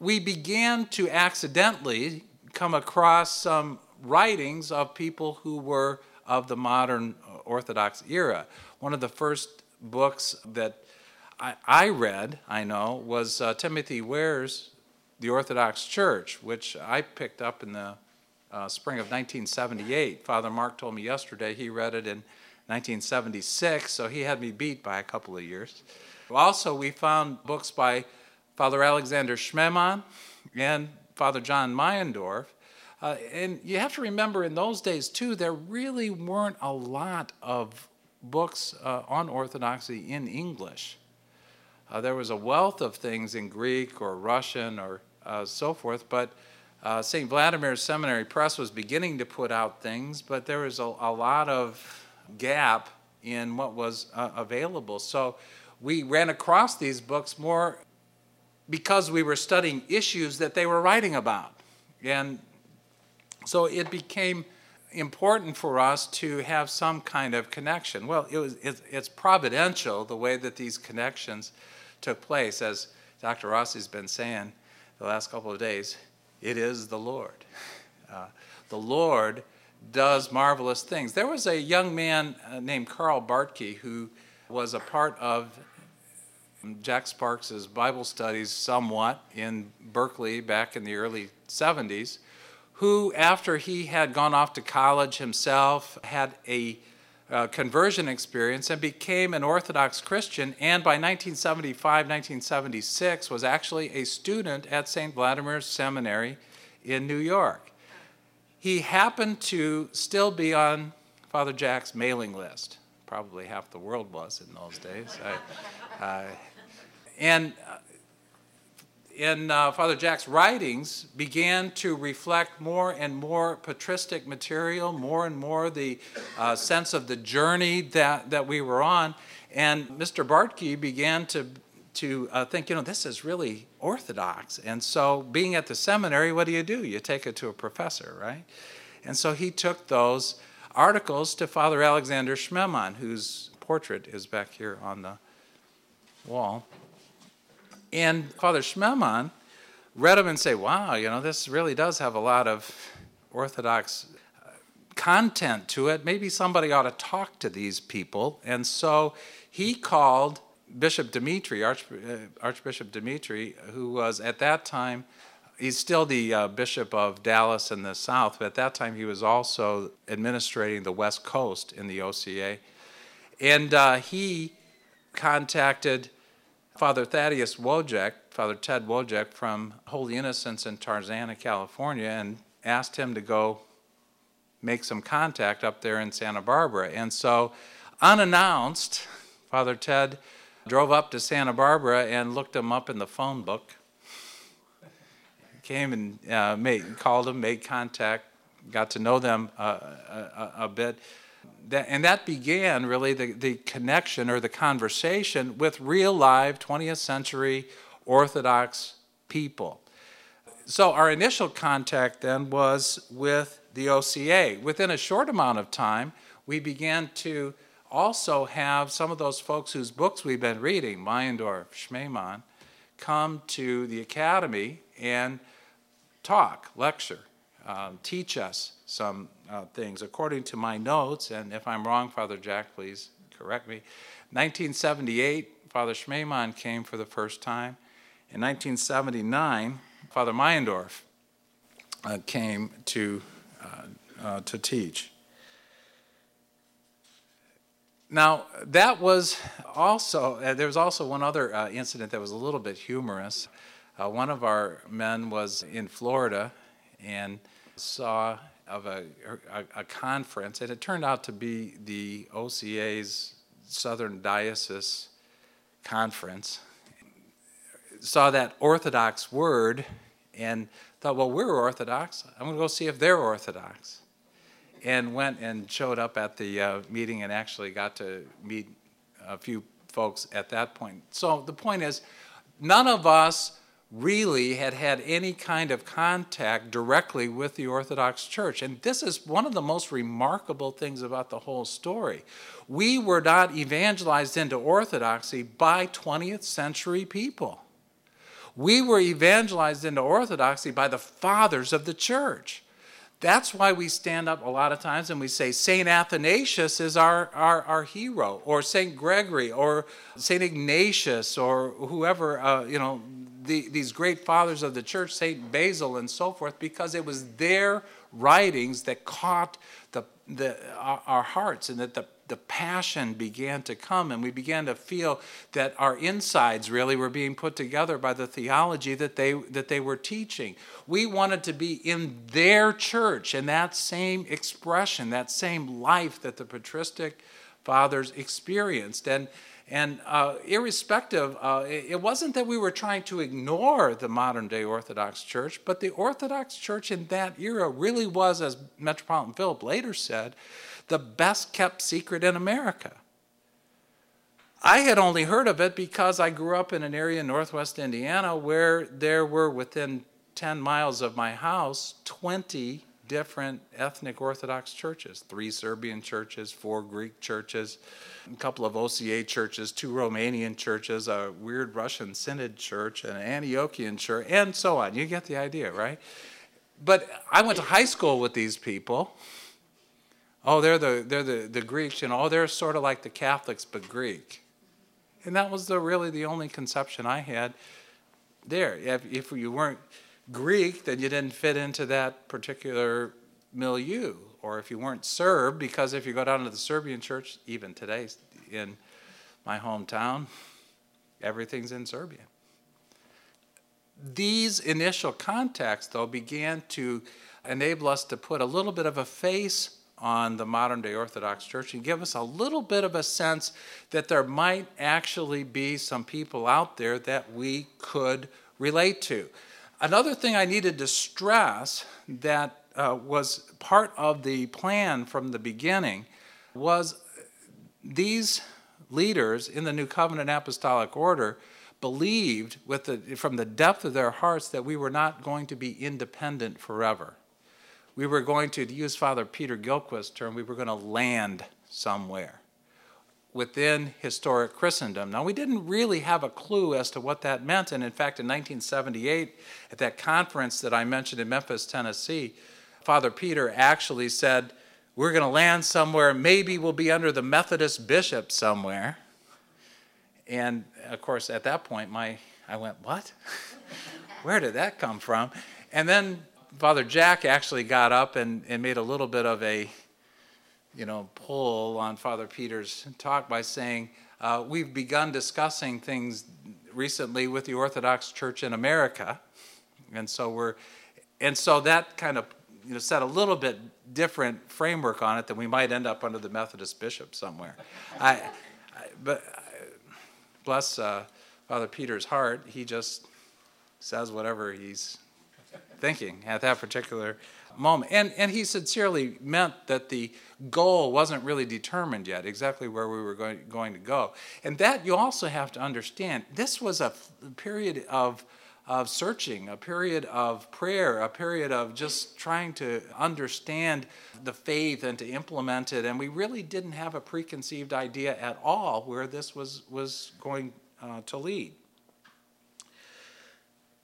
we began to accidentally come across some writings of people who were of the modern Orthodox era. One of the first books that I, I read, I know, was uh, Timothy Ware's The Orthodox Church, which I picked up in the uh, spring of 1978. Father Mark told me yesterday he read it in 1976, so he had me beat by a couple of years. Also, we found books by Father Alexander Schmemann and Father John Meyendorff. Uh, and you have to remember in those days, too, there really weren't a lot of books uh, on Orthodoxy in English. Uh, there was a wealth of things in Greek or Russian or uh, so forth, but uh, St. Vladimir's Seminary Press was beginning to put out things, but there was a, a lot of gap in what was uh, available. So we ran across these books more because we were studying issues that they were writing about. And so it became important for us to have some kind of connection. Well, it was, it's providential the way that these connections took place, as Dr. Rossi's been saying the last couple of days. It is the Lord. Uh, the Lord does marvelous things. There was a young man uh, named Carl Bartke who was a part of Jack Sparks's Bible studies somewhat in Berkeley back in the early 70s, who, after he had gone off to college himself, had a uh, conversion experience and became an Orthodox Christian, and by 1975, 1976, was actually a student at St. Vladimir's Seminary in New York. He happened to still be on Father Jack's mailing list. Probably half the world was in those days. I, and uh, in uh, Father Jack's writings began to reflect more and more patristic material, more and more the uh, sense of the journey that, that we were on. And Mr. Bartke began to, to uh, think, you know, this is really orthodox. And so, being at the seminary, what do you do? You take it to a professor, right? And so he took those articles to Father Alexander Schmemann, whose portrait is back here on the wall. And Father Schmemann read them and say, wow, you know, this really does have a lot of Orthodox uh, content to it. Maybe somebody ought to talk to these people. And so he called Bishop Dimitri, Arch, uh, Archbishop Dimitri, who was at that time, he's still the uh, bishop of Dallas in the South, but at that time he was also administrating the West Coast in the OCA. And uh, he contacted Father Thaddeus Wojek, Father Ted Wojek from Holy Innocents in Tarzana, California, and asked him to go make some contact up there in Santa Barbara. And so, unannounced, Father Ted drove up to Santa Barbara and looked him up in the phone book. Came and uh, made, called them, made contact, got to know them uh, a, a, a bit that, and that began really the, the connection or the conversation with real live 20th century Orthodox people. So our initial contact then was with the OCA. Within a short amount of time, we began to also have some of those folks whose books we've been reading, Meyendorff, Schmemann, come to the academy and talk, lecture, um, teach us some uh, things. According to my notes, and if I'm wrong, Father Jack, please correct me. 1978, Father Schmemann came for the first time. In 1979, Father Meyendorff uh, came to, uh, uh, to teach. Now, that was also, uh, there was also one other uh, incident that was a little bit humorous. One of our men was in Florida and saw of a, a, a, conference, and it turned out to be the OCA's Southern Diocese Conference. Saw that Orthodox word and thought, well, we're Orthodox. I'm going to go see if they're Orthodox. And went and showed up at the uh, meeting and actually got to meet a few folks at that point. So the point is, none of us really had had any kind of contact directly with the Orthodox Church. And this is one of the most remarkable things about the whole story. We were not evangelized into Orthodoxy by 20th century people. We were evangelized into orthodoxy by the fathers of the church. That's why we stand up a lot of times and we say St. Athanasius is our, our, our hero, or St. Gregory, or St. Ignatius, or whoever, uh, you know, the, these great fathers of the church, St. Basil and so forth, because it was their writings that caught the, the, our, our hearts and that the the passion began to come, and we began to feel that our insides really were being put together by the theology that they, that they were teaching. We wanted to be in their church, and that same expression, that same life that the patristic fathers experienced. And, and uh, irrespective, uh, it wasn't that we were trying to ignore the modern day Orthodox Church, but the Orthodox Church in that era really was, as Metropolitan Philip later said, the best kept secret in America. I had only heard of it because I grew up in an area in northwest Indiana where there were within 10 miles of my house 20 different ethnic Orthodox churches three Serbian churches, four Greek churches, a couple of OCA churches, two Romanian churches, a weird Russian Synod church, an Antiochian church, and so on. You get the idea, right? But I went to high school with these people oh, they're the they're the, the Greeks, you know, oh, they're sort of like the Catholics but Greek. And that was the really the only conception I had there. If, if you weren't Greek, then you didn't fit into that particular milieu. Or if you weren't Serb, because if you go down to the Serbian church, even today in my hometown, everything's in Serbian. These initial contacts, though, began to enable us to put a little bit of a face on the modern day Orthodox Church and give us a little bit of a sense that there might actually be some people out there that we could relate to. Another thing I needed to stress that uh, was part of the plan from the beginning was these leaders in the New Covenant Apostolic Order believed with the, from the depth of their hearts that we were not going to be independent forever. We were going to, to use Father Peter Gilchrist's term, we were going to land somewhere within historic Christendom. Now, we didn't really have a clue as to what that meant. And in fact, in 1978, at that conference that I mentioned in Memphis, Tennessee, Father Peter actually said, We're going to land somewhere. Maybe we'll be under the Methodist bishop somewhere. And of course, at that point, my I went, What? Where did that come from? And then Father Jack actually got up and, and made a little bit of a, you know, pull on Father Peter's talk by saying, uh, we've begun discussing things recently with the Orthodox Church in America. And so we're, and so that kind of you know, set a little bit different framework on it than we might end up under the Methodist bishop somewhere. I, I, but bless uh, Father Peter's heart, he just says whatever he's thinking at that particular moment. And, and he sincerely meant that the goal wasn't really determined yet, exactly where we were going, going to go. And that you also have to understand this was a period of, of searching, a period of prayer, a period of just trying to understand the faith and to implement it. And we really didn't have a preconceived idea at all where this was, was going uh, to lead.